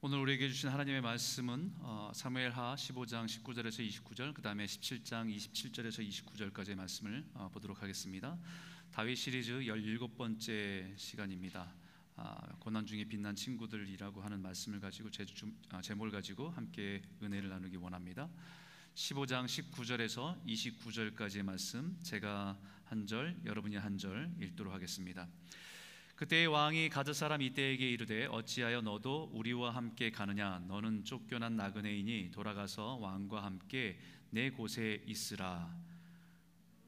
오늘 우리에게 주신 하나님의 말씀은 어, 사무엘하 15장 19절에서 29절, 그 다음에 17장 27절에서 29절까지의 말씀을 어, 보도록 하겠습니다. 다윗 시리즈 17번째 시간입니다. 아, 고난 중에 빛난 친구들이라고 하는 말씀을 가지고 제, 아, 제목을 가지고 함께 은혜를 나누기 원합니다. 15장 19절에서 29절까지의 말씀 제가 한 절, 여러분이 한 절 읽도록 하겠습니다. 그때 왕이 가드 사람 이때에게 이르되 어찌하여 너도 우리와 함께 가느냐? 너는 쫓겨난 나그네이니 돌아가서 왕과 함께 내 곳에 있으라.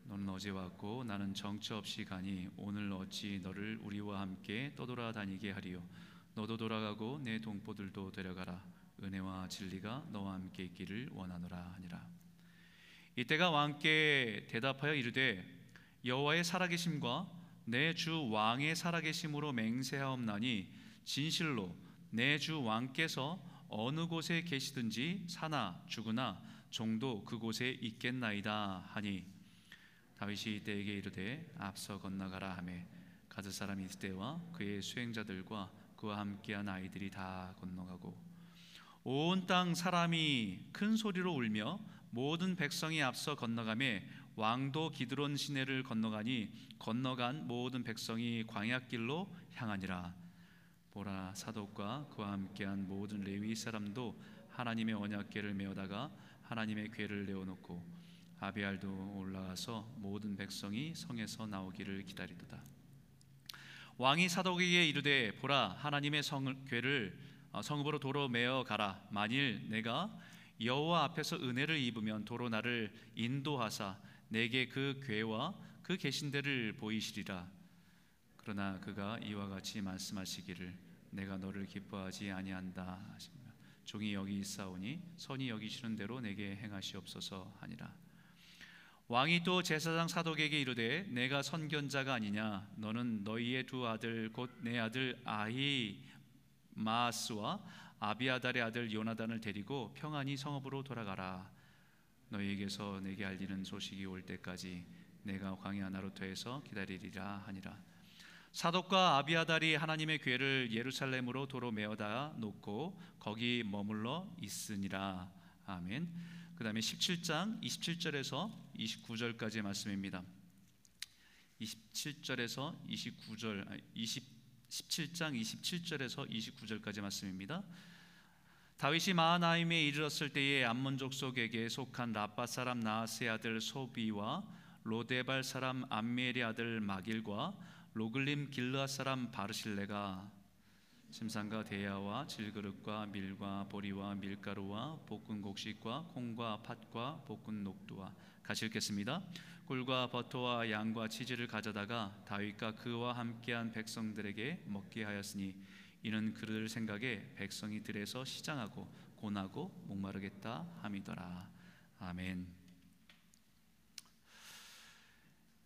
너는 어제 왔고 나는 정처 없이 가니 오늘 어찌 너를 우리와 함께 떠돌아다니게 하리요? 너도 돌아가고 내 동포들도 데려가라. 은혜와 진리가 너와 함께 있기를 원하노라 하니라. 이때가 왕께 대답하여 이르되 여호와의 살아계심과 내 주 왕의 살아계심으로 맹세하옵나니 진실로 내 주 왕께서 어느 곳에 계시든지 사나 죽으나 종도 그곳에 있겠나이다 하니. 다윗이 이때에게 이르되 앞서 건너가라 하매 가드 사람이 이때와 그의 수행자들과 그와 함께한 아이들이 다 건너가고 온 땅 사람이 큰 소리로 울며 모든 백성이 앞서 건너가매 왕도 기드론 시내를 건너가니 건너간 모든 백성이 광야길로 향하니라. 보라 사독과 그와 함께한 모든 레위 사람도 하나님의 언약궤를 메어다가 하나님의 궤를 내어놓고 아비알도 올라가서 모든 백성이 성에서 나오기를 기다리도다. 왕이 사독에게 이르되 보라 하나님의 성 궤를 어, 성읍으로 도로 메어 가라. 만일 내가 여호와 앞에서 은혜를 입으면 도로 나를 인도하사 내게 그 괴와 그 계신 데를 보이시리라. 그러나 그가 이와 같이 말씀하시기를 내가 너를 기뻐하지 아니한다 하십니다. 종이 여기 있사오니 선이 여기시는 대로 내게 행하시옵소서 하니라. 왕이 또 제사장 사독에게 이르되 내가 선견자가 아니냐? 너는 너희의 두 아들 곧 내 아들 아히 마스와 아비아달의 아들 요나단을 데리고 평안히 성읍으로 돌아가라 너희에게서 내게 알리는 소식이 올 때까지 내가 광야 나루터에서 기다리리라 하니라 사독과 아비아달이 하나님의 궤를 예루살렘으로 도로 메어다 놓고 거기 머물러 있으니라 아멘. 그 다음에 17장 27절에서 29절까지의 말씀입니다. 27절에서 29절 20 17장 27절에서 29절까지 말씀입니다. 다윗이 마하나임에 이르렀을 때에 암몬족 속에게 속한 라빠 사람 나하스의 아들 소비와 로데발 사람 암멜의 아들 마길과 로글림 길르아 사람 바르실레가 심상과 대야와 질그릇과 밀과 보리와 밀가루와 볶은 곡식과 콩과 팥과 볶은 녹두와 같이 읽겠습니다. 꿀과 버터와 양과 치즈를 가져다가 다윗과 그와 함께한 백성들에게 먹게 하였으니 이는 그들 생각에 백성이 들에서 시장하고 고나고 목마르겠다 함이더라. 아멘.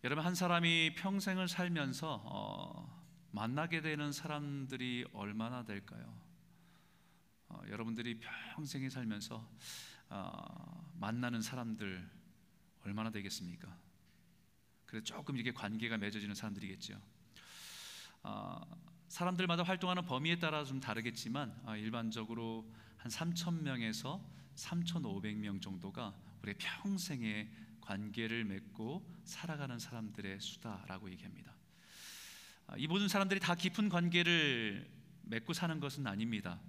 여러분 한 사람이 평생을 살면서 어, 만나게 되는 사람들이 얼마나 될까요? 어, 여러분들이 평생에 살면서 어, 만나는 사람들 얼마나 되겠습니까? 그래 조금 이게 관계가 맺어지는 사람들이겠죠. 어, 사람들마다 활동하는 범위에 따라 좀 다르겠지만 아, 일반적으로 한 3천 명에서 3,500명 정도가 우리 평생의 관계를 맺고 살아가는 사람들의 수다라고 얘기합니다. 아, 이 모든 사람들이 다 깊은 관계를 맺고 사는 것은 아닙니다.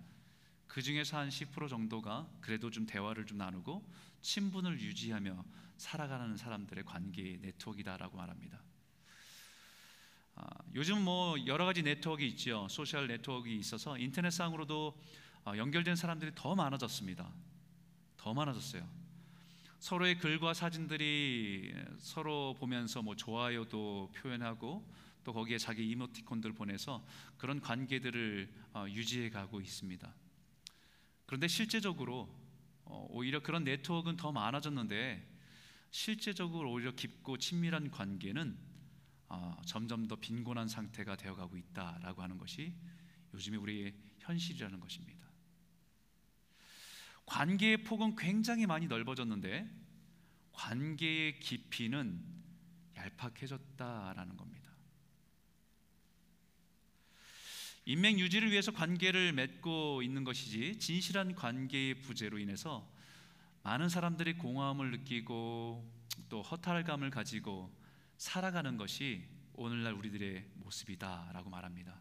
그 중에서 한 10% 정도가 그래도 좀 대화를 좀 나누고 친분을 유지하며 살아가는 사람들의 관계 네트워크이다라고 말합니다. 아, 요즘 뭐 여러 가지 네트워크 있죠. 소셜 네트워크 있어서 인터넷상으로도 아, 연결된 사람들이 더 많아졌습니다. 더 많아졌어요. 서로의 글과 사진들이 서로 보면서 뭐 좋아요도 표현하고 또 거기에 자기 이모티콘들 보내서 그런 관계들을 어, 유지해 가고 있습니다. 그런데 실제적으로 어, 오히려 그런 네트워크는 더 많아졌는데 실제적으로 오히려 깊고 친밀한 관계는 어, 점점 더 빈곤한 상태가 되어가고 있다라고 하는 것이 요즘에 우리의 현실이라는 것입니다. 관계의 폭은 굉장히 많이 넓어졌는데 관계의 깊이는 얄팍해졌다라는 겁니다. 인맥 유지를 위해서 관계를 맺고 있는 것이지 진실한 관계의 부재로 인해서 많은 사람들이 공허함을 느끼고 또 허탈감을 가지고 살아가는 것이 오늘날 우리들의 모습이다라고 말합니다.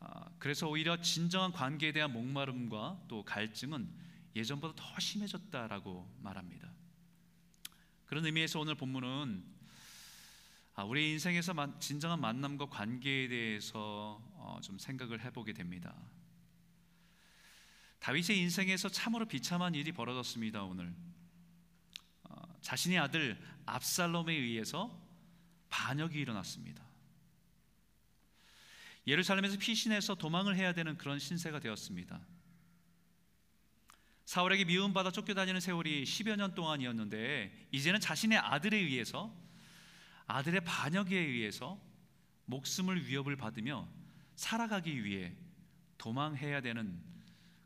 아, 그래서 오히려 진정한 관계에 대한 목마름과 또 갈증은 예전보다 더 심해졌다라고 말합니다. 그런 의미에서 오늘 본문은 아, 우리 인생에서 진정한 만남과 관계에 대해서 어, 좀 생각을 해보게 됩니다. 다윗의 인생에서 참으로 비참한 일이 벌어졌습니다. 오늘 어, 자신의 아들 압살롬에 의해서 반역이 일어났습니다. 예루살렘에서 피신해서 도망을 해야 되는 그런 신세가 되었습니다. 사울에게 미움받아 쫓겨다니는 세월이 10여 년 동안이었는데 이제는 자신의 아들에 의해서 아들의 반역에 의해서 목숨을 위협을 받으며 살아가기 위해 도망해야 되는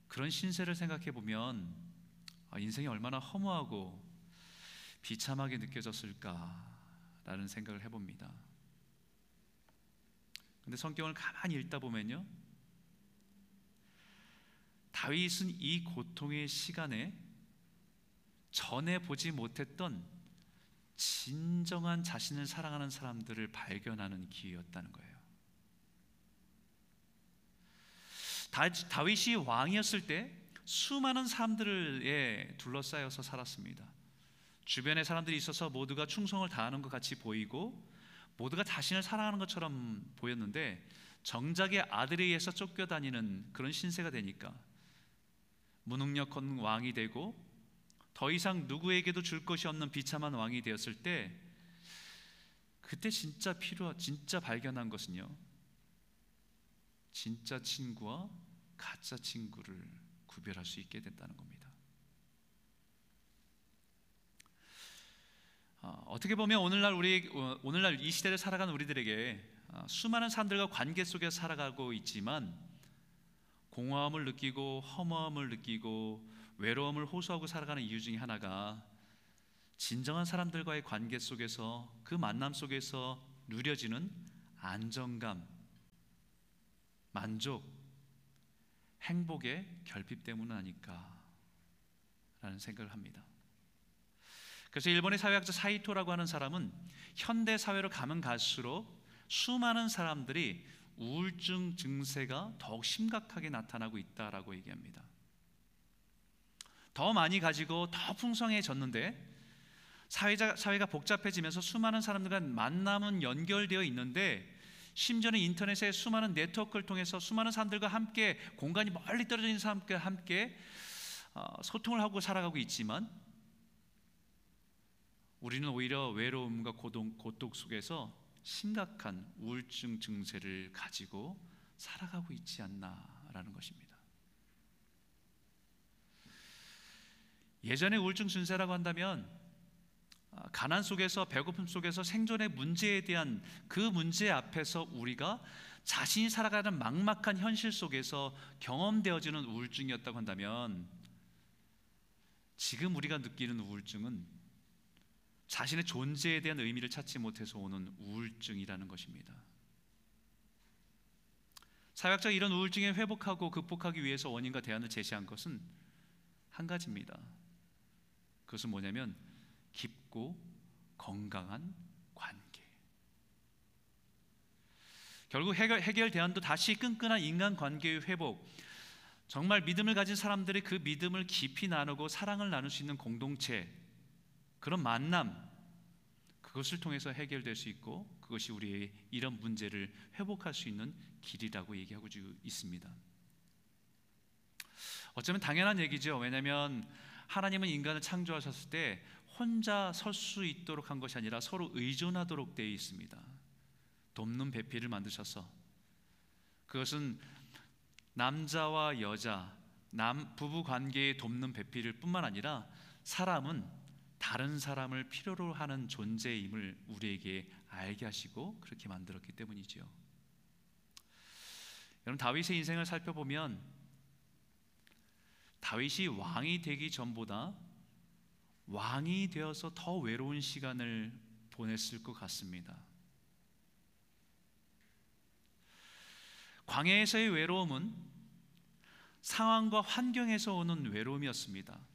그런 신세를 생각해 보면 아, 인생이 얼마나 허무하고 비참하게 느껴졌을까라는 생각을 해봅니다. 근데 성경을 가만히 읽다 보면요. 다윗은 이 고통의 시간에 전에 보지 못했던 진정한 자신을 사랑하는 사람들을 발견하는 기회였다는 거예요. 다윗이 왕이었을 때 수많은 사람들에 둘러싸여서 살았습니다. 주변에 사람들이 있어서 모두가 충성을 다하는 것 같이 보이고 모두가 자신을 사랑하는 것처럼 보였는데 정작의 아들에 의해서 쫓겨다니는 그런 신세가 되니까 무능력한 왕이 되고 더 이상 누구에게도 줄 것이 없는 비참한 왕이 되었을 때 그때 진짜 필요 진짜 발견한 것은요. 진짜 친구와 가짜 친구를 구별할 수 있게 됐다는 겁니다. 어, 떻게 보면 오늘날 우리 어, 오늘날 이 시대를 살아가는 우리들에게 어, 수많은 사람들과 관계 속에 살아가고 있지만 공허함을 느끼고 허무함을 느끼고 외로움을 호소하고 살아가는 이유 중에 하나가 진정한 사람들과의 관계 속에서 그 만남 속에서 누려지는 안정감, 만족, 행복의 결핍 때문 아닐까라는 생각을 합니다. 그래서 일본의 사회학자 사이토라고 하는 사람은 현대 사회로 가면 갈수록 수많은 사람들이 우울증 증세가 더욱 심각하게 나타나고 있다라고 얘기합니다. 더 많이 가지고 더 풍성해졌는데 사회자, 사회가 복잡해지면서 수많은 사람들과 만남은 연결되어 있는데 심지어는 인터넷의 수많은 네트워크를 통해서 수많은 사람들과 함께 공간이 멀리 있는 사람과 함께 어, 소통을 하고 살아가고 있지만 우리는 오히려 외로움과 고동, 고독 속에서 심각한 우울증 증세를 가지고 살아가고 있지 않나라는 것입니다. 예전에 우울증 증세라고 한다면 아, 가난 속에서 배고픔 속에서 생존의 문제에 대한 그 문제 앞에서 우리가 자신이 살아가는 막막한 현실 속에서 경험되어지는 우울증이었다고 한다면 지금 우리가 느끼는 우울증은 자신의 존재에 대한 의미를 찾지 못해서 오는 우울증이라는 것입니다. 사회학자 이런 우울증에 회복하고 극복하기 위해서 원인과 대안을 제시한 것은 한 가지입니다. 그것은 뭐냐면 깊고 건강한 관계. 결국 해결, 해결 대안도 다시 끈끈한 인간 관계의 회복. 정말 믿음을 가진 사람들이 그 믿음을 깊이 나누고 사랑을 나눌 수 있는 공동체, 그런 만남, 그것을 통해서 해결될 수 있고 그것이 우리의 이런 문제를 회복할 수 있는 길이라고 얘기하고 있습니다. 어쩌면 당연한 얘기죠. 왜냐하면 하나님은 인간을 창조하셨을 때 혼자 설 수 있도록 한 것이 아니라 서로 의존하도록 되어 있습니다. 돕는 배필을 만드셔서 그것은 남자와 여자, 남 부부 관계에 돕는 배필을 뿐만 아니라 사람은 다른 사람을 필요로 하는 존재임을 우리에게 알게 하시고 그렇게 만들었기 때문이지요. 여러분 다윗의 인생을 살펴보면 다윗이 왕이 되기 전보다 왕이 되어서 더 외로운 시간을 보냈을 것 같습니다. 광야에서의 외로움은 상황과 환경에서 오는 외로움이었습니다.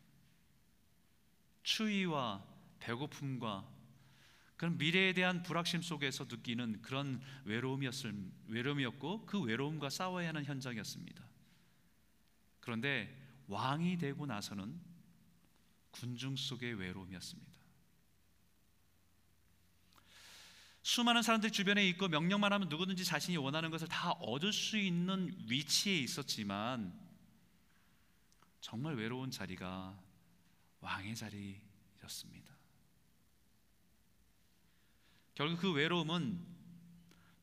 추위와 배고픔과 그런 미래에 대한 불확실 속에서 느끼는 그런 외로움이었을 외로움이었고 그 외로움과 싸워야 하는 현장이었습니다. 그런데 왕이 되고 나서는 군중 속의 외로움이었습니다. 수많은 사람들이 주변에 있고 명령만 하면 누구든지 자신이 원하는 것을 다 얻을 수 있는 위치에 있었지만 정말 외로운 자리가 왕의 자리였습니다. 결국 그 외로움은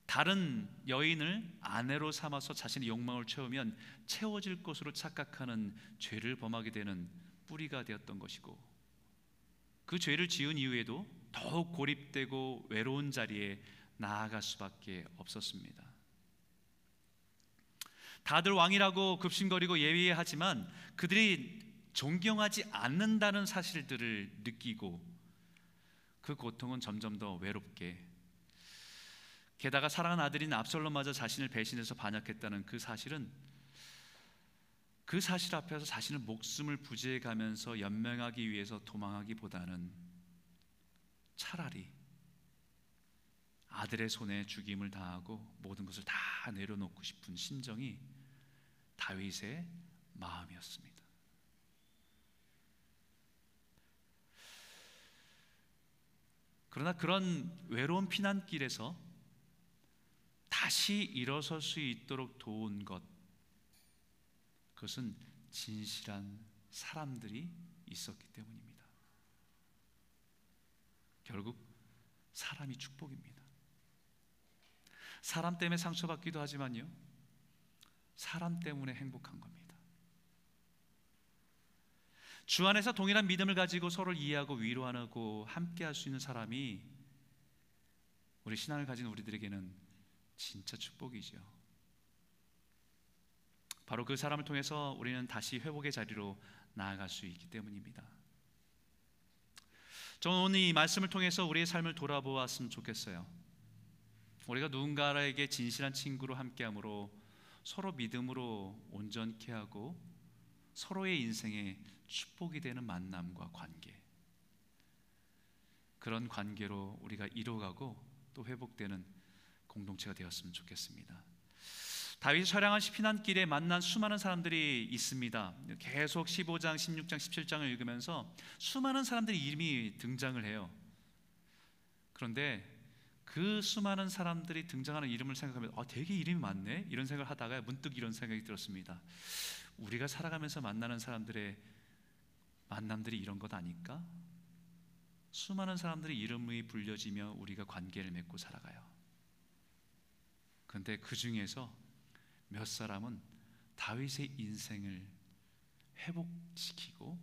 다른 여인을 아내로 삼아서 자신의 욕망을 채우면 채워질 것으로 착각하는 죄를 범하게 되는 뿌리가 되었던 것이고 그 죄를 지은 이후에도 더욱 고립되고 외로운 자리에 나아갈 수밖에 없었습니다. 다들 왕이라고 급심거리고 예의하지만 그들이 존경하지 않는다는 사실들을 느끼고 그 고통은 점점 더 외롭게 게다가 사랑하는 아들인 압살롬마저 자신을 배신해서 반역했다는 그 사실은 그 사실 앞에서 자신의 목숨을 부지해 가면서 연명하기 위해서 도망하기보다는 차라리 아들의 손에 죽임을 당하고 모든 것을 다 내려놓고 싶은 심정이 다윗의 마음이었습니다. 그러나 그런 외로운 피난길에서 다시 일어설 수 있도록 도운 것, 그것은 진실한 사람들이 있었기 때문입니다. 결국 사람이 축복입니다. 사람 때문에 상처받기도 하지만요, 사람 때문에 행복한 겁니다. 주 안에서 동일한 믿음을 가지고 서로를 이해하고 위로하고 함께 할 수 있는 사람이 우리 신앙을 가진 우리들에게는 진짜 축복이죠. 바로 그 사람을 통해서 우리는 다시 회복의 자리로 나아갈 수 있기 때문입니다. 저는 오늘 이 말씀을 통해서 우리의 삶을 돌아보았으면 좋겠어요. 우리가 누군가에게 진실한 친구로 함께함으로 서로 믿음으로 온전케 하고 서로의 인생에 축복이 되는 만남과 관계 그런 관계로 우리가 이뤄가고 또 회복되는 공동체가 되었으면 좋겠습니다. 다윗이 촬영한 피난길에 만난 수많은 사람들이 있습니다. 계속 15장, 16장, 17장을 읽으면서 수많은 사람들이 이름이 등장을 해요. 그런데 그 수많은 사람들이 등장하는 이름을 생각하면 아, 되게 이름이 많네 이런 생각을 하다가 문득 이런 생각이 들었습니다. 우리가 살아가면서 만나는 사람들의 만남들이 이런 것 아닐까? 수많은 사람들의 이름이 불려지며 우리가 관계를 맺고 살아가요. 그런데 그 중에서 몇 사람은 다윗의 인생을 회복시키고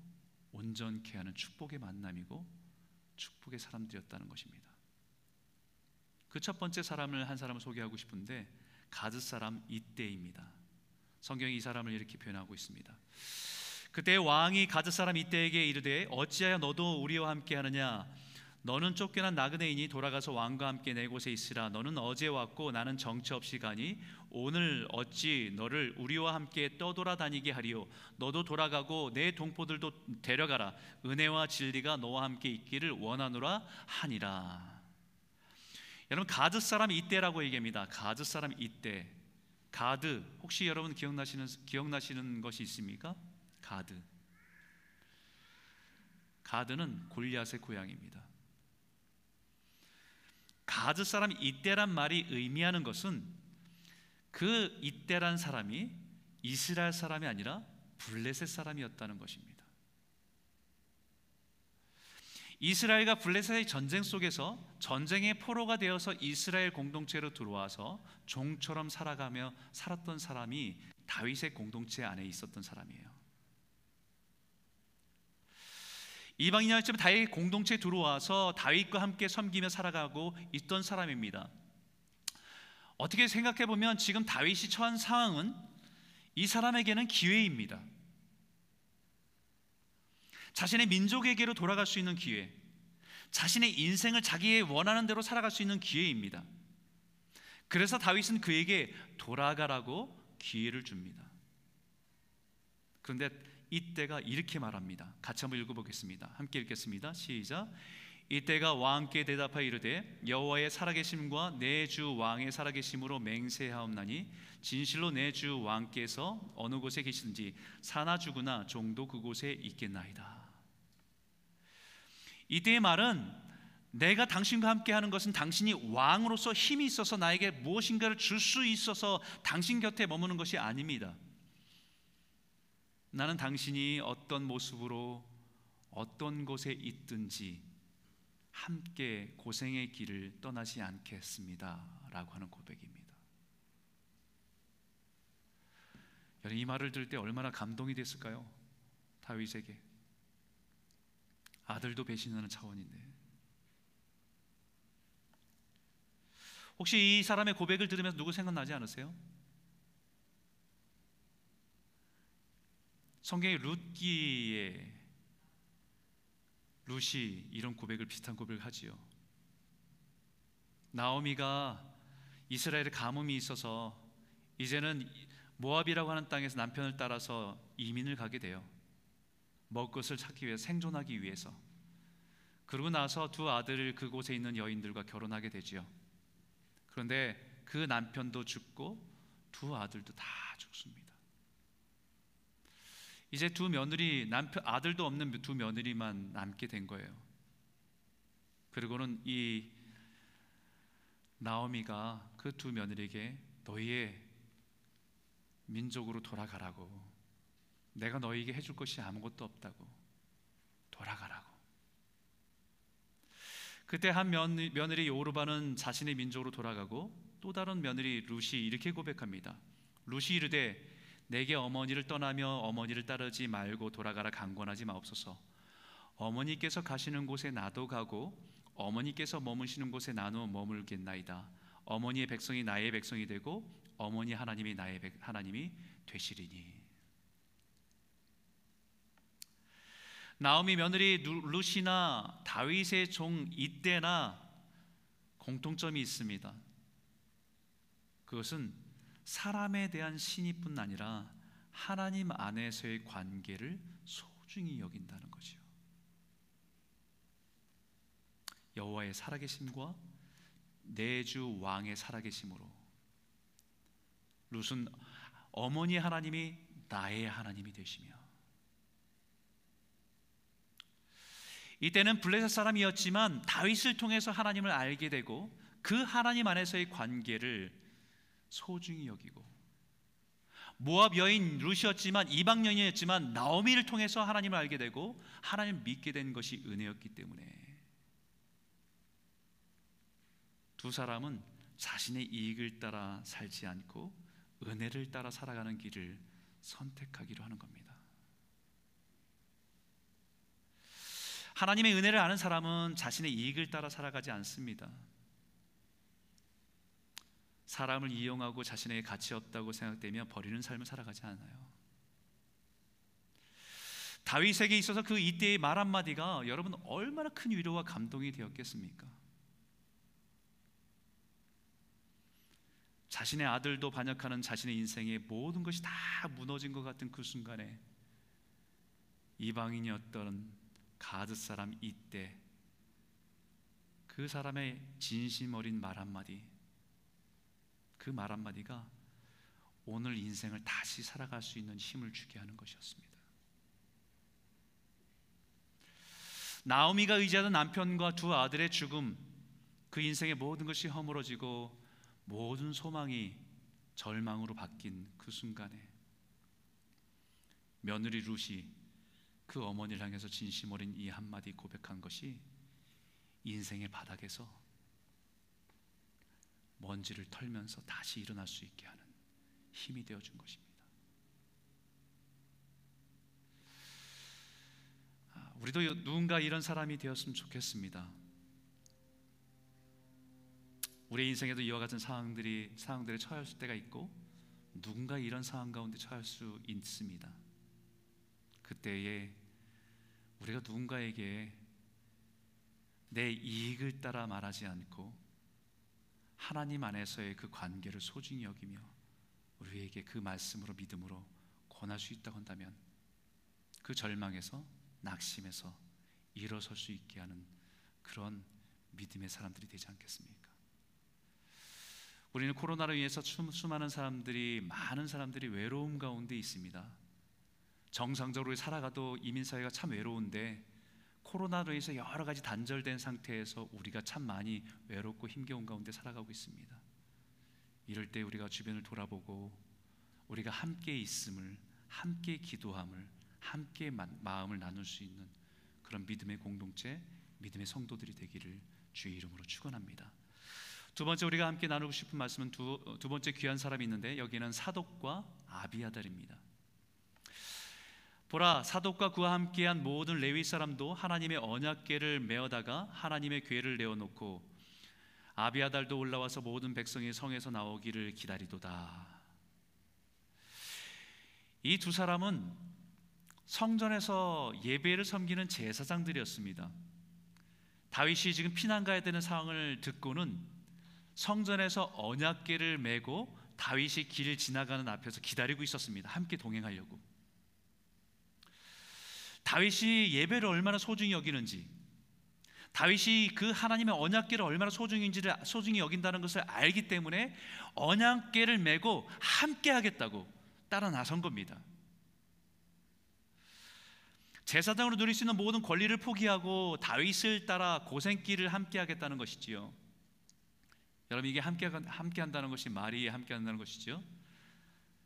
온전케 하는 축복의 만남이고 축복의 사람들이었다는 것입니다. 그 첫 번째 사람을 한 사람을 소개하고 싶은데 가드 사람 이때입니다. 성경이 이 사람을 이렇게 표현하고 있습니다. 그때 왕이 가드 사람 이때에게 이르되 어찌하여 너도 우리와 함께 하느냐? 너는 쫓겨난 나그네인이 돌아가서 왕과 함께 내 곳에 있으라. 너는 어제 왔고 나는 정처 없이 가니 오늘 어찌 너를 우리와 함께 떠돌아다니게 하리요? 너도 돌아가고 내 동포들도 데려가라. 은혜와 진리가 너와 함께 있기를 원하노라 하니라. 여러분 가드 사람 잇대라고 얘기합니다. 가드 사람 잇대. 가드. 혹시 여러분 기억나시는 기억나시는 것이 있습니까? 가드. 가드는 골리앗의 고향입니다. 가드 사람 잇대란 말이 의미하는 것은 그 이때란 사람이 이스라엘 사람이 아니라 블레셋 사람이었다는 것입니다. 이스라엘과 블레셋의 전쟁 속에서 전쟁의 포로가 되어서 이스라엘 공동체로 들어와서 종처럼 살아가며 살았던 사람이 다윗의 공동체 안에 있었던 사람이에요. 이방인이었지만 다윗 공동체에 들어와서 다윗과 함께 섬기며 살아가고 있던 사람입니다. 어떻게 생각해 보면 지금 다윗이 처한 상황은 이 사람에게는 기회입니다. 자신의 민족에게로 돌아갈 수 있는 기회, 자신의 인생을 자기의 원하는 대로 살아갈 수 있는 기회입니다. 그래서 다윗은 그에게 돌아가라고 기회를 줍니다. 그런데 이때가 이렇게 말합니다. 같이 한번 읽어보겠습니다. 함께 읽겠습니다. 시작. 이때가 왕께 대답하여 이르되 여호와의 살아계심과 내 주 왕의 살아계심으로 맹세하옵나니 진실로 내 주 왕께서 어느 곳에 계시든지 사나 죽으나 종도 그곳에 있겠나이다. 이때의 말은 내가 당신과 함께 하는 것은 당신이 왕으로서 힘이 있어서 나에게 무엇인가를 줄 수 있어서 당신 곁에 머무는 것이 아닙니다. 나는 당신이 어떤 모습으로 어떤 곳에 있든지 함께 고생의 길을 떠나지 않겠습니다. 라고 하는 고백입니다. 이 말을 들을 때 얼마나 감동이 됐을까요? 다윗에게 아들도 배신하는 차원인데 혹시 이 사람의 고백을 들으면서 누구 생각나지 않으세요? 성경의 룻기에 룻이 이런 고백을 비슷한 고백을 하지요. 나오미가 이스라엘에 가뭄이 있어서 이제는 모압이라고 하는 땅에서 남편을 따라서 이민을 가게 돼요. 먹을 것을 찾기 위해 생존하기 위해서. 그러고 나서 두 아들을 그곳에 있는 여인들과 결혼하게 되지요. 그런데 그 남편도 죽고 두 아들도 다 죽습니다. 이제 두 며느리 남편 아들도 없는 두 며느리만 남게 된 거예요. 그리고는 이 나오미가 그 두 며느리에게 너희의 민족으로 돌아가라고 내가 너희에게 해줄 것이 아무것도 없다고 돌아가라고 그때 한 며느리 요르바는 자신의 민족으로 돌아가고 또 다른 며느리 루시 이렇게 고백합니다. 루시 이르되 내게 어머니를 떠나며 어머니를 따르지 말고 돌아가라 강권하지 마옵소서. 어머니께서 가시는 곳에 나도 가고 어머니께서 머무시는 곳에 나누어 머물겠나이다. 어머니의 백성이 나의 백성이 되고 어머니 하나님이 나의 백, 하나님이 되시리니. 나오미 며느리 루시나 다윗의 종 이때나 공통점이 있습니다. 그것은 사람에 대한 신의뿐 아니라 하나님 안에서의 관계를 소중히 여긴다는 거지요. 여호와의 살아계심과 내주 왕의 살아계심으로 룻은 어머니 하나님이 나의 하나님이 되시며 이때는 블레셋 사람이었지만 다윗을 통해서 하나님을 알게 되고 그 하나님 안에서의 관계를 소중히 여기고 모압 여인 루시였지만 이방 여인이었지만 나오미를 통해서 하나님을 알게 되고 하나님을 믿게 된 것이 은혜였기 때문에 두 사람은 자신의 이익을 따라 살지 않고 은혜를 따라 살아가는 길을 선택하기로 하는 겁니다. 하나님의 은혜를 아는 사람은 자신의 이익을 따라 살아가지 않습니다. 사람을 이용하고 자신에게 가치 없다고 생각되며 버리는 삶을 살아가지 않아요. 다윗에게 있어서 그 이때의 말 한마디가 여러분 얼마나 큰 위로와 감동이 되었겠습니까? 자신의 아들도 반역하는 자신의 인생의 모든 것이 다 무너진 것 같은 그 순간에 이방인이었던 가드 사람 이때 그 사람의 진심 어린 말 한마디 그 말 한마디가 오늘 인생을 다시 살아갈 수 있는 힘을 주게 하는 것이었습니다. 나오미가 의지하던 남편과 두 아들의 죽음, 그 인생의 모든 것이 허물어지고 모든 소망이 절망으로 바뀐 그 순간에 며느리 룻이 그 어머니를 향해서 진심 어린 이 한마디 고백한 것이 인생의 바닥에서 먼지를 털면서 다시 일어날 수 있게 하는 힘이 되어 준 것입니다. 아, 우리도 누군가 이런 사람이 되었으면 좋겠습니다. 우리 인생에도 이와 같은 상황들이 상황들에 처할 때가 있고 누군가 이런 상황 가운데 처할 수 있습니다. 그때에 우리가 누군가에게 내 이익을 따라 말하지 않고 하나님 안에서의 그 관계를 소중히 여기며 우리에게 그 말씀으로 믿음으로 권할 수 있다고 한다면 그 절망에서 낙심해서 일어설 수 있게 하는 그런 믿음의 사람들이 되지 않겠습니까? 우리는 코로나로 인해서 수많은 사람들이 많은 사람들이 외로움 가운데 있습니다. 정상적으로 살아가도 이민 사회가 참 외로운데 코로나로 인해서 여러 가지 단절된 상태에서 우리가 참 많이 외롭고 힘겨운 가운데 살아가고 있습니다. 이럴 때 우리가 주변을 돌아보고 우리가 함께 있음을 함께 기도함을 함께 마음을 나눌 수 있는 그런 믿음의 공동체, 믿음의 성도들이 되기를 주의 이름으로 축원합니다. 두 번째 우리가 함께 나누고 싶은 말씀은 두, 두 번째 귀한 사람이 있는데 여기는 사독과 아비아달입니다. 보라 사독과 그와 함께한 모든 레위 사람도 하나님의 언약궤를 메어다가 하나님의 궤를 내어놓고 아비아달도 올라와서 모든 백성이 성에서 나오기를 기다리도다. 이 두 사람은 성전에서 예배를 섬기는 제사장들이었습니다. 다윗이 지금 피난 가야 되는 상황을 듣고는 성전에서 언약궤를 메고 다윗이 길을 지나가는 앞에서 기다리고 있었습니다. 함께 동행하려고. 다윗이 예배를 얼마나 소중히 여기는지, 다윗이 그 하나님의 언약궤를 얼마나 소중인지를 소중히 여긴다는 것을 알기 때문에 언약궤를 메고 함께 하겠다고 따라 나선 겁니다. 제사장으로 누릴 수 있는 모든 권리를 포기하고 다윗을 따라 고생길을 함께 하겠다는 것이지요. 여러분 이게 함께 함께 한다는 것이 말이 함께 한다는 것이죠.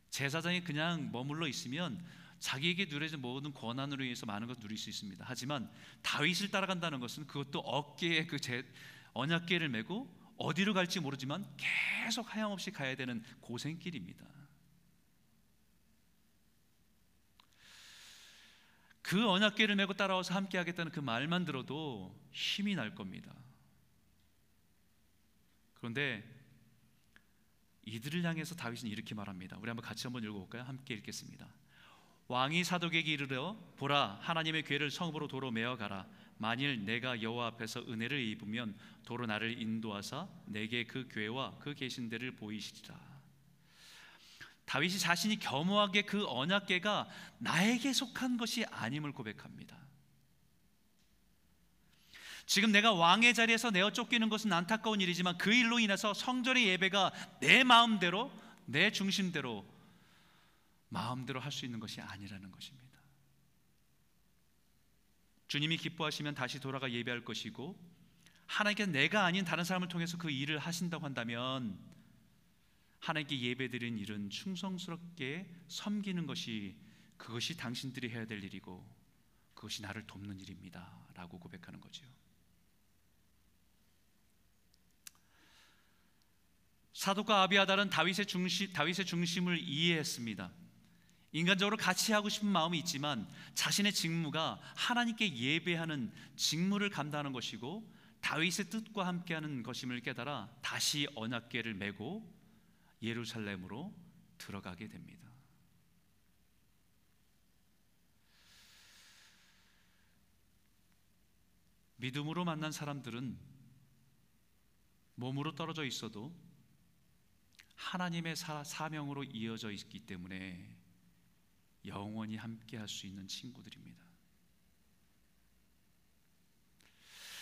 제사장이 그냥 머물러 있으면 자기에게 누려진 모든 권한으로 인해서 많은 것 누릴 수 있습니다. 하지만 다윗을 따라간다는 것은 그것도 어깨에 그 제, 언약궤를 메고 어디로 갈지 모르지만 계속 하염없이 가야 되는 고생길입니다. 그 언약궤를 메고 따라와서 함께 하겠다는 그 말만 들어도 힘이 날 겁니다. 그런데 이들을 향해서 다윗은 이렇게 말합니다. 우리 한번 같이 한번 읽어볼까요? 함께 읽겠습니다. 왕이 사독에게 이르러 보라 하나님의 궤를 성읍으로 도로 메어 가라. 만일 내가 여호와 앞에서 은혜를 입으면 도로 나를 인도하사 내게 그 궤와 그 계신 데를 보이시리라. 다윗이 자신이 겸허하게 그 언약궤가 나에게 속한 것이 아님을 고백합니다. 지금 내가 왕의 자리에서 내어 쫓기는 것은 안타까운 일이지만 그 일로 인해서 성전의 예배가 내 마음대로 내 중심대로 마음대로 할 수 있는 것이 아니라는 것입니다. 주님이 기뻐하시면 다시 돌아가 예배할 것이고 하나님께 내가 아닌 다른 사람을 통해서 그 일을 하신다고 한다면 하나님께 예배드린 일은 충성스럽게 섬기는 것이 그것이 당신들이 해야 될 일이고 그것이 나를 돕는 일입니다라고 고백하는 거죠. 사도과 아비아달은 다윗의 중심 다윗의 중심을 이해했습니다. 인간적으로 같이 하고 싶은 마음이 있지만 자신의 직무가 하나님께 예배하는 직무를 감당하는 것이고 다윗의 뜻과 함께하는 것임을 깨달아 다시 언약궤를 메고 예루살렘으로 들어가게 됩니다. 믿음으로 만난 사람들은 몸으로 떨어져 있어도 하나님의 사, 사명으로 이어져 있기 때문에 영원히 함께 할 수 있는 친구들입니다.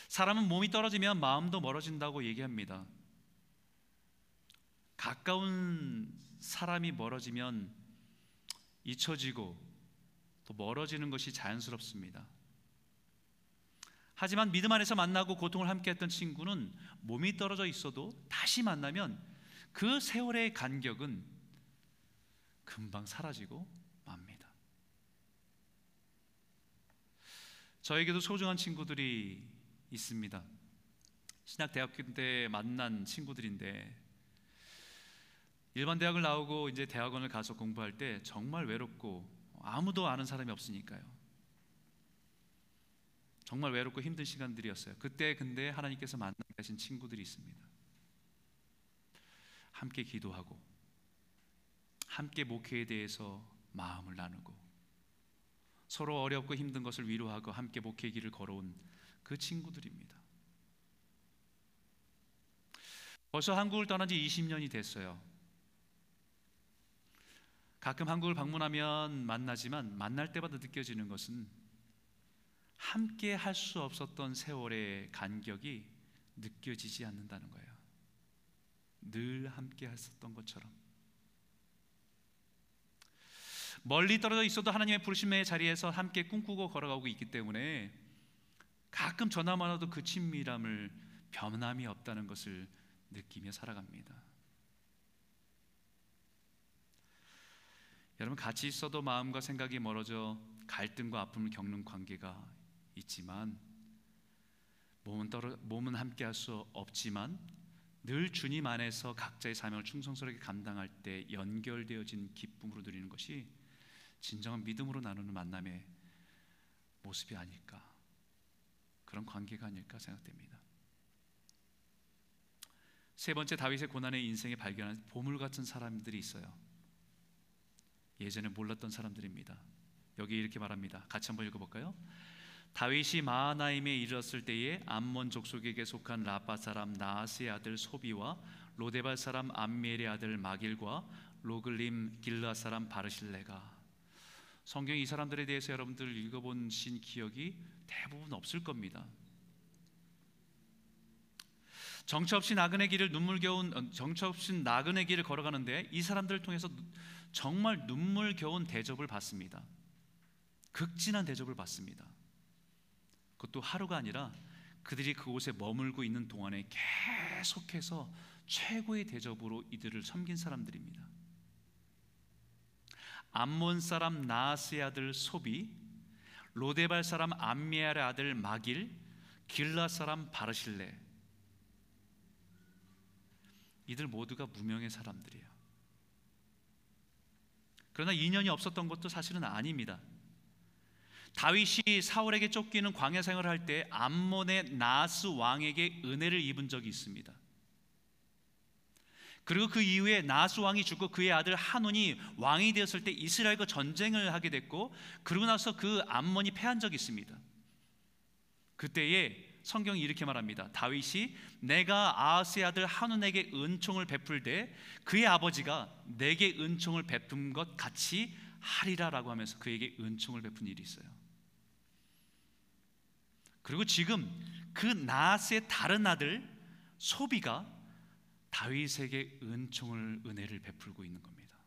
사람은 몸이 떨어지면 마음도 멀어진다고 얘기합니다. 가까운 사람이 멀어지면 잊혀지고 또 멀어지는 것이 자연스럽습니다. 하지만 믿음 안에서 만나고 고통을 함께 했던 친구는 몸이 떨어져 있어도 다시 만나면 그 세월의 간격은 금방 사라지고 맙니다. 저에게도 소중한 친구들이 있습니다. 신학 대학교 때 만난 친구들인데 일반 대학을 나오고 이제 대학원을 가서 공부할 때 정말 외롭고 아무도 아는 사람이 없으니까요. 정말 외롭고 힘든 시간들이었어요. 그때 근데 하나님께서 만나게 하신 친구들이 있습니다. 함께 기도하고 함께 목회에 대해서 마음을 나누고 서로 어렵고 힘든 것을 위로하고 함께 목회 길을 걸어온 그 친구들입니다. 벌써 한국을 떠난 지 20년이 됐어요. 가끔 한국을 방문하면 만나지만 만날 때마다 느껴지는 것은 함께 할 수 없었던 세월의 간격이 느껴지지 않는다는 거예요. 늘 함께 했었던 것처럼. 멀리 떨어져 있어도 하나님의 부르심의 자리에서 함께 꿈꾸고 걸어가고 있기 때문에 가끔 전화만 와도 그 친밀함을 변함이 없다는 것을 느끼며 살아갑니다. 여러분 같이 있어도 마음과 생각이 멀어져 갈등과 아픔을 겪는 관계가 있지만 몸은 떨어 몸은 함께 할 수 없지만 늘 주님 안에서 각자의 사명을 충성스럽게 감당할 때 연결되어진 기쁨으로 누리는 것이 진정한 믿음으로 나누는 만남의 모습이 아닐까 그런 관계가 아닐까 생각됩니다. 세 번째 다윗의 고난의 인생에 발견한 보물 같은 사람들이 있어요. 예전에 몰랐던 사람들입니다. 여기 이렇게 말합니다. 같이 한번 읽어볼까요? 다윗이 마하나임에 이르렀을 때에 암몬 족속에게 속한 라파 사람 나아스의 아들 소비와 로데발 사람 암멜의 아들 마길과 로글림 길라 사람 바르실레가 성경 이 사람들에 대해서 여러분들 읽어본신 기억이 대부분 없을 겁니다. 정처 없이 나그네 길을 눈물겨운 어, 정처 없이 나그네 길을 걸어가는데 이 사람들을 통해서 정말 눈물겨운 대접을 받습니다. 극진한 대접을 받습니다. 그것도 하루가 아니라 그들이 그곳에 머물고 있는 동안에 계속해서 최고의 대접으로 이들을 섬긴 사람들입니다. 암몬 사람 나스의 아들 소비, 로데발 사람 암미알의 아들 마길, 길라 사람 바르실레. 이들 모두가 무명의 사람들이에요. 그러나 인연이 없었던 것도 사실은 아닙니다. 다윗이 사울에게 쫓기는 광야 생활을 할 때 암몬의 나스 왕에게 은혜를 입은 적이 있습니다. 그리고 그 이후에 나스 왕이 죽고 그의 아들 한온이 왕이 되었을 때 이스라엘과 전쟁을 하게 됐고 그러고 나서 그 암몬이 패한 적이 있습니다. 그때에 성경이 이렇게 말합니다. 다윗이 내가 아하스의 아들 한온에게 은총을 베풀 때 그의 아버지가 내게 은총을 베푼 것 같이 하리라라고 하면서 그에게 은총을 베푼 일이 있어요. 그리고 지금 그 나스의 다른 아들 소비가 다윗에게 은총을 은혜를 베풀고 있는 겁니다.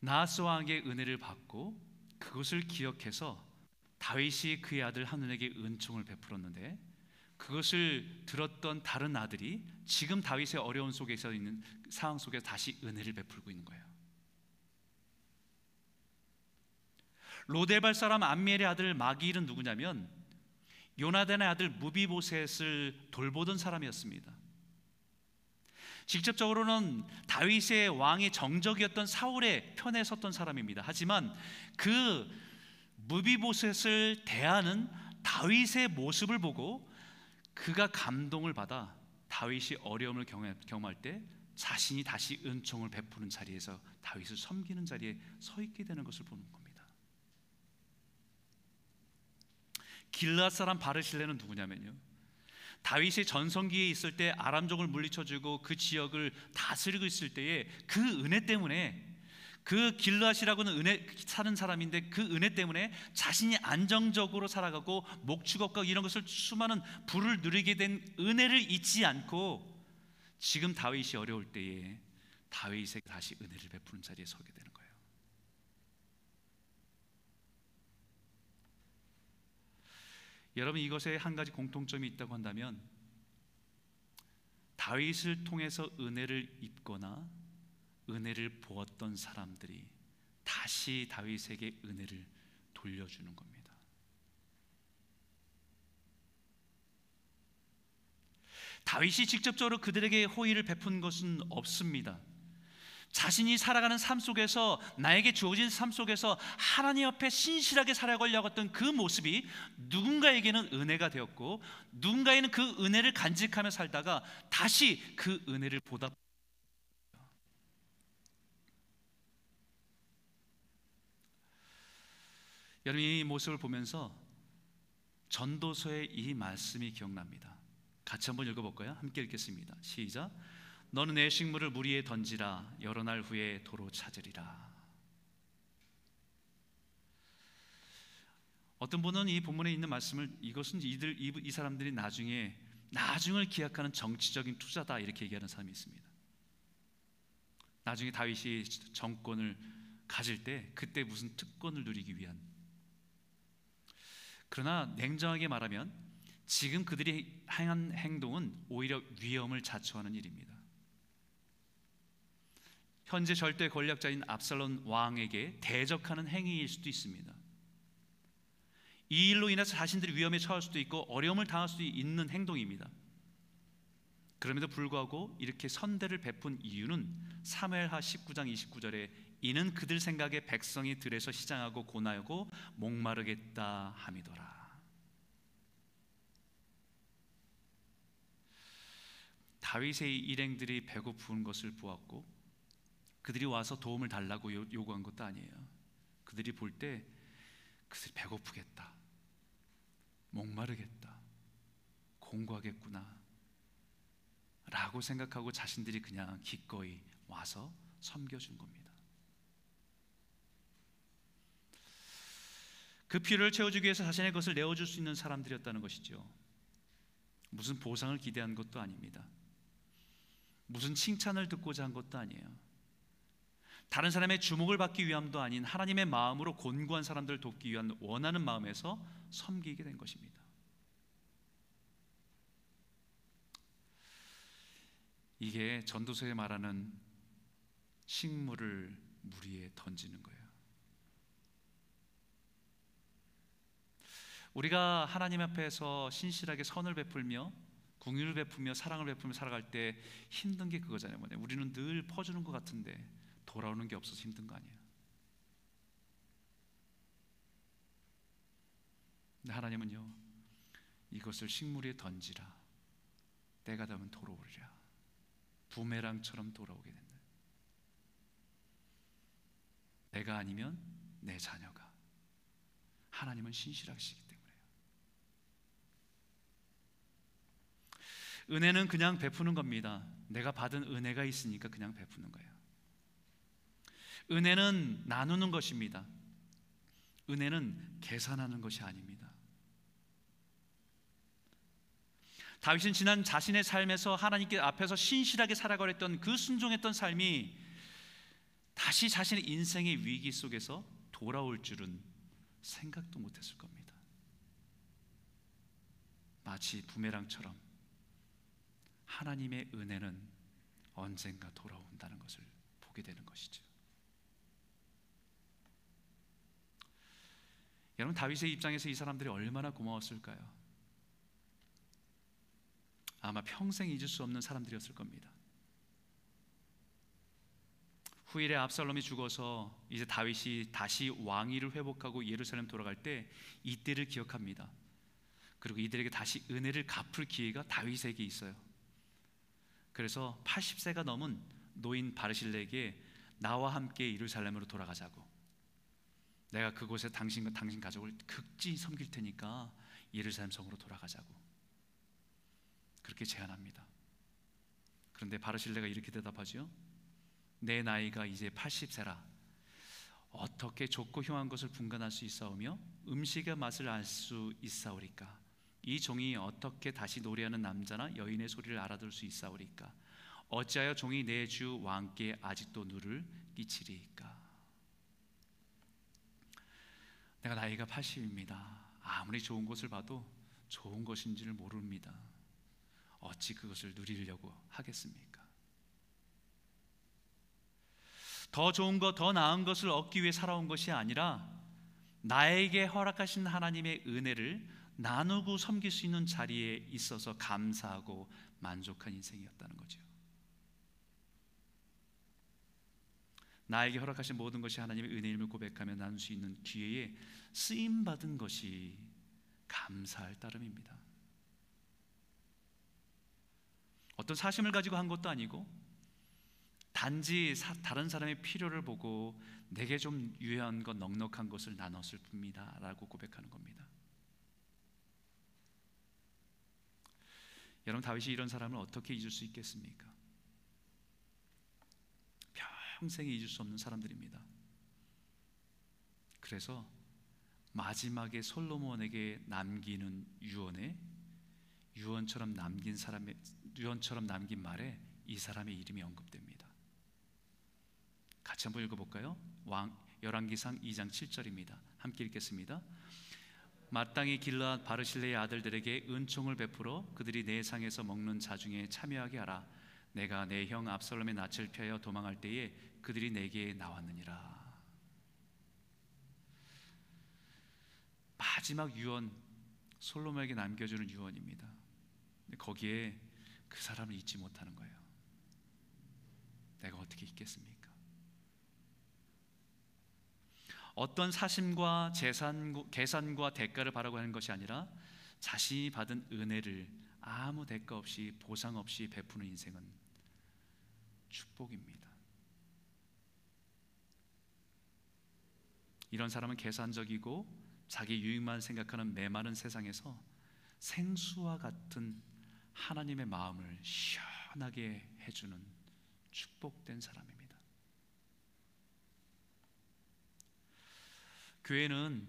나스 왕에게 은혜를 받고 그것을 기억해서 다윗이 그의 아들 하늘에게 은총을 베풀었는데 그것을 들었던 다른 아들이 지금 다윗의 어려운 속에서 있는 상황 속에 다시 은혜를 베풀고 있는 거예요. 로데발 사람 암미엘의 아들 마기일은 누구냐면 요나단의 아들 무비보셋을 돌보던 사람이었습니다. 직접적으로는 다윗의 왕의 정적이었던 사울의 편에 섰던 사람입니다. 하지만 그 무비보셋을 대하는 다윗의 모습을 보고 그가 감동을 받아 다윗이 어려움을 경험할 때 자신이 다시 은총을 베푸는 자리에서 다윗을 섬기는 자리에 서 있게 되는 것을 보는 겁니다. 길라 사람 바르실레는 누구냐면요. 다윗이 전성기에 있을 때 아람족을 물리쳐주고 그 지역을 다스리고 있을 때에 그 은혜 때문에 그 길라시라고는 은혜 사는 사람인데 그 은혜 때문에 자신이 안정적으로 살아가고 목축업과 이런 것을 수많은 부를 누리게 된 은혜를 잊지 않고 지금 다윗이 어려울 때에 다윗에게 다시 은혜를 베푸는 자리에 서게 되는 거예요. 여러분 이것에 한 가지 공통점이 있다고 한다면 다윗을 통해서 은혜를 입거나 은혜를 보았던 사람들이 다시 다윗에게 은혜를 돌려주는 겁니다. 다윗이 직접적으로 그들에게 호의를 베푼 것은 없습니다. 자신이 살아가는 삶 속에서 나에게 주어진 삶 속에서 하나님 옆에 신실하게 살아가려고 했던 그 모습이 누군가에게는 은혜가 되었고 누군가에는 그 은혜를 간직하며 살다가 다시 그 은혜를 보답 여러분 이 모습을 보면서 전도서의 이 말씀이 기억납니다. 같이 한번 읽어볼까요? 함께 읽겠습니다. 시작. 너는 내 식물을 물 위에 던지라. 여러 날 후에 도로 찾으리라. 어떤 분은 이 본문에 있는 말씀을 이것은 이들 이, 이 사람들이 나중에 나중을 기약하는 정치적인 투자다 이렇게 얘기하는 사람이 있습니다. 나중에 다윗이 정권을 가질 때 그때 무슨 특권을 누리기 위한 그러나 냉정하게 말하면 지금 그들이 행한 행동은 오히려 위험을 자초하는 일입니다. 현재 절대 권력자인 압살론 왕에게 대적하는 행위일 수도 있습니다. 이 일로 인해서 자신들이 위험에 처할 수도 있고 어려움을 당할 수도 있는 행동입니다. 그럼에도 불구하고 이렇게 선대를 베푼 이유는 사무엘하 19장 29절에 이는 그들 생각에 백성이 들에서 시장하고 고나고 목마르겠다 함이더라. 다윗의 일행들이 배고픈 것을 보았고 그들이 와서 도움을 달라고 요구한 것도 아니에요. 그들이 볼 때 그들이 배고프겠다. 목마르겠다. 공부하겠구나. 라고 생각하고 자신들이 그냥 기꺼이 와서 섬겨준 겁니다. 그 필요를 채워주기 위해서 자신의 것을 내어줄 수 있는 사람들이었다는 것이죠. 무슨 보상을 기대한 것도 아닙니다. 무슨 칭찬을 듣고자 한 것도 아니에요. 다른 사람의 주목을 받기 위함도 아닌 하나님의 마음으로 곤고한 사람들을 돕기 위한 원하는 마음에서 섬기게 된 것입니다. 이게 전도서에 말하는 식물을 물 위에 던지는 거예요. 우리가 하나님 앞에서 신실하게 선을 베풀며 궁유를 베풀며 사랑을 베풀며 살아갈 때 힘든 게 그거잖아요. 우리는 늘 퍼주는 것 같은데 돌아오는 게 없어서 힘든 거 아니에요. 근데 하나님은요 이것을 식물 위에 던지라 때가 되면 돌아오리라 부메랑처럼 돌아오게 된다. 내가 아니면 내 자녀가 하나님은 신실하시기 때문에요. 은혜는 그냥 베푸는 겁니다. 내가 받은 은혜가 있으니까 그냥 베푸는 거예요. 은혜는 나누는 것입니다. 은혜는 계산하는 것이 아닙니다. 다윗은 지난 자신의 삶에서 하나님께 앞에서 신실하게 살아가랬던 그 순종했던 삶이 다시 자신의 인생의 위기 속에서 돌아올 줄은 생각도 못했을 겁니다. 마치 부메랑처럼 하나님의 은혜는 언젠가 돌아온다는 것을 보게 되는 것이죠. 여러분 다윗의 입장에서 이 사람들이 얼마나 고마웠을까요? 아마 평생 잊을 수 없는 사람들이었을 겁니다. 후일에 압살롬이 죽어서 이제 다윗이 다시 왕위를 회복하고 예루살렘 돌아갈 때 이때를 기억합니다. 그리고 이들에게 다시 은혜를 갚을 기회가 다윗에게 있어요. 그래서 80세가 넘은 노인 바르실레에게 나와 함께 예루살렘으로 돌아가자고. 내가 그곳에 당신과 당신 가족을 극지 섬길 테니까 예루살렘 성으로 돌아가자고. 그렇게 제안합니다. 그런데 바르실레가 이렇게 대답하죠. 내 나이가 이제 80세라. 어떻게 좋고 흉한 것을 분간할 수 있사오며 음식의 맛을 알 수 있사오리까? 이 종이 어떻게 다시 노래하는 남자나 여인의 소리를 알아들 수 있사오리까? 어찌하여 종이 내 주 왕께 아직도 누를 끼치리까? 내가 나이가 80입니다. 아무리 좋은 것을 봐도 좋은 것인지를 모릅니다. 어찌 그것을 누리려고 하겠습니까? 더 좋은 것, 더 나은 것을 얻기 위해 살아온 것이 아니라 나에게 허락하신 하나님의 은혜를 나누고 섬길 수 있는 자리에 있어서 감사하고 만족한 인생이었다는 거죠. 나에게 허락하신 모든 것이 하나님의 은혜임을 고백하며 나눌 수 있는 기회에 쓰임 받은 것이 감사할 따름입니다. 어떤 사심을 가지고 한 것도 아니고 단지 사, 다른 사람의 필요를 보고 내게 좀 유해한 것 넉넉한 것을 나눴을 뿐이다라고 고백하는 겁니다. 여러분 다윗이 이런 사람을 어떻게 잊을 수 있겠습니까? 평생 잊을 수 없는 사람들입니다. 그래서 마지막에 솔로몬에게 남기는 유언에 유언처럼 남긴 사람의 유언처럼 남긴 말에 이 사람의 이름이 언급됩니다. 같이 한번 읽어볼까요? 왕 열왕기상 2장 7절입니다. 함께 읽겠습니다. 마땅히 길라 바르실레의 아들들에게 은총을 베풀어 그들이 내 상에서 먹는 자중에 참여하게 하라. 내가 내 형 압살롬의 낯을 펴여 도망할 때에 그들이 내게 나왔느니라. 마지막 유언 솔로몬에게 남겨주는 유언입니다. 거기에 그 사람을 잊지 못하는 거예요. 내가 어떻게 잊겠습니까? 어떤 사심과 재산, 계산과 대가를 바라고 하는 것이 아니라 자신이 받은 은혜를 아무 대가 없이 보상 없이 베푸는 인생은 축복입니다. 이런 사람은 계산적이고 자기 유익만 생각하는 메마른 세상에서 생수와 같은 하나님의 마음을 시원하게 해주는 축복된 사람입니다. 교회는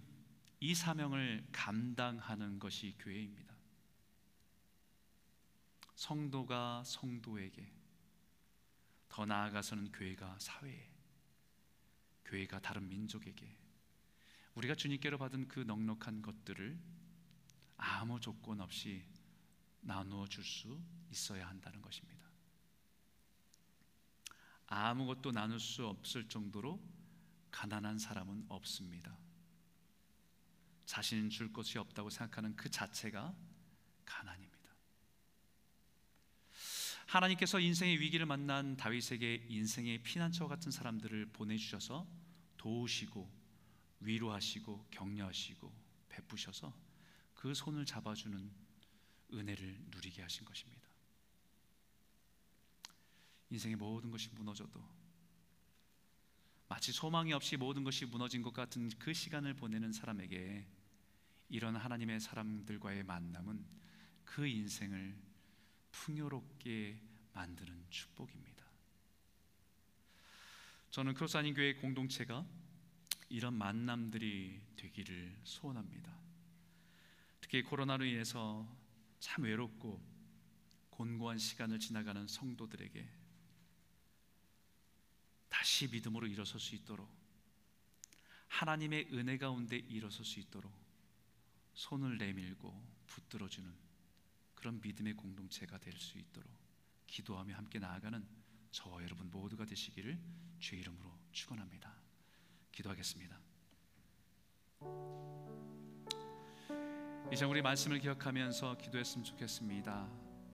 이 사명을 감당하는 것이 교회입니다. 성도가 성도에게 더 나아가서는 교회가 사회에 교회가 다른 민족에게 우리가 주님께로 받은 그 넉넉한 것들을 아무 조건 없이 나누어 줄 수 있어야 한다는 것입니다. 아무것도 나눌 수 없을 정도로 가난한 사람은 없습니다. 자신 줄 것이 없다고 생각하는 그 자체가 가난입니다. 하나님께서 인생의 위기를 만난 다윗에게 인생의 피난처 같은 사람들을 보내주셔서 도우시고 위로하시고 격려하시고 베푸셔서 그 손을 잡아주는 은혜를 누리게 하신 것입니다. 인생의 모든 것이 무너져도 마치 소망이 없이 모든 것이 무너진 것 같은 그 시간을 보내는 사람에게 이런 하나님의 사람들과의 만남은 그 인생을 풍요롭게 만드는 축복입니다. 저는 크로스 아닌 교회 공동체가 이런 만남들이 되기를 소원합니다. 특히 코로나로 인해서 참 외롭고 곤고한 시간을 지나가는 성도들에게 다시 믿음으로 일어설 수 있도록 하나님의 은혜 가운데 일어설 수 있도록 손을 내밀고 붙들어주는 그런 믿음의 공동체가 될 수 있도록 기도하며 함께 나아가는 저와 여러분 모두가 되시기를 주의 이름으로 축원합니다. 기도하겠습니다. 이제 우리 말씀을 기억하면서 기도했으면 좋겠습니다.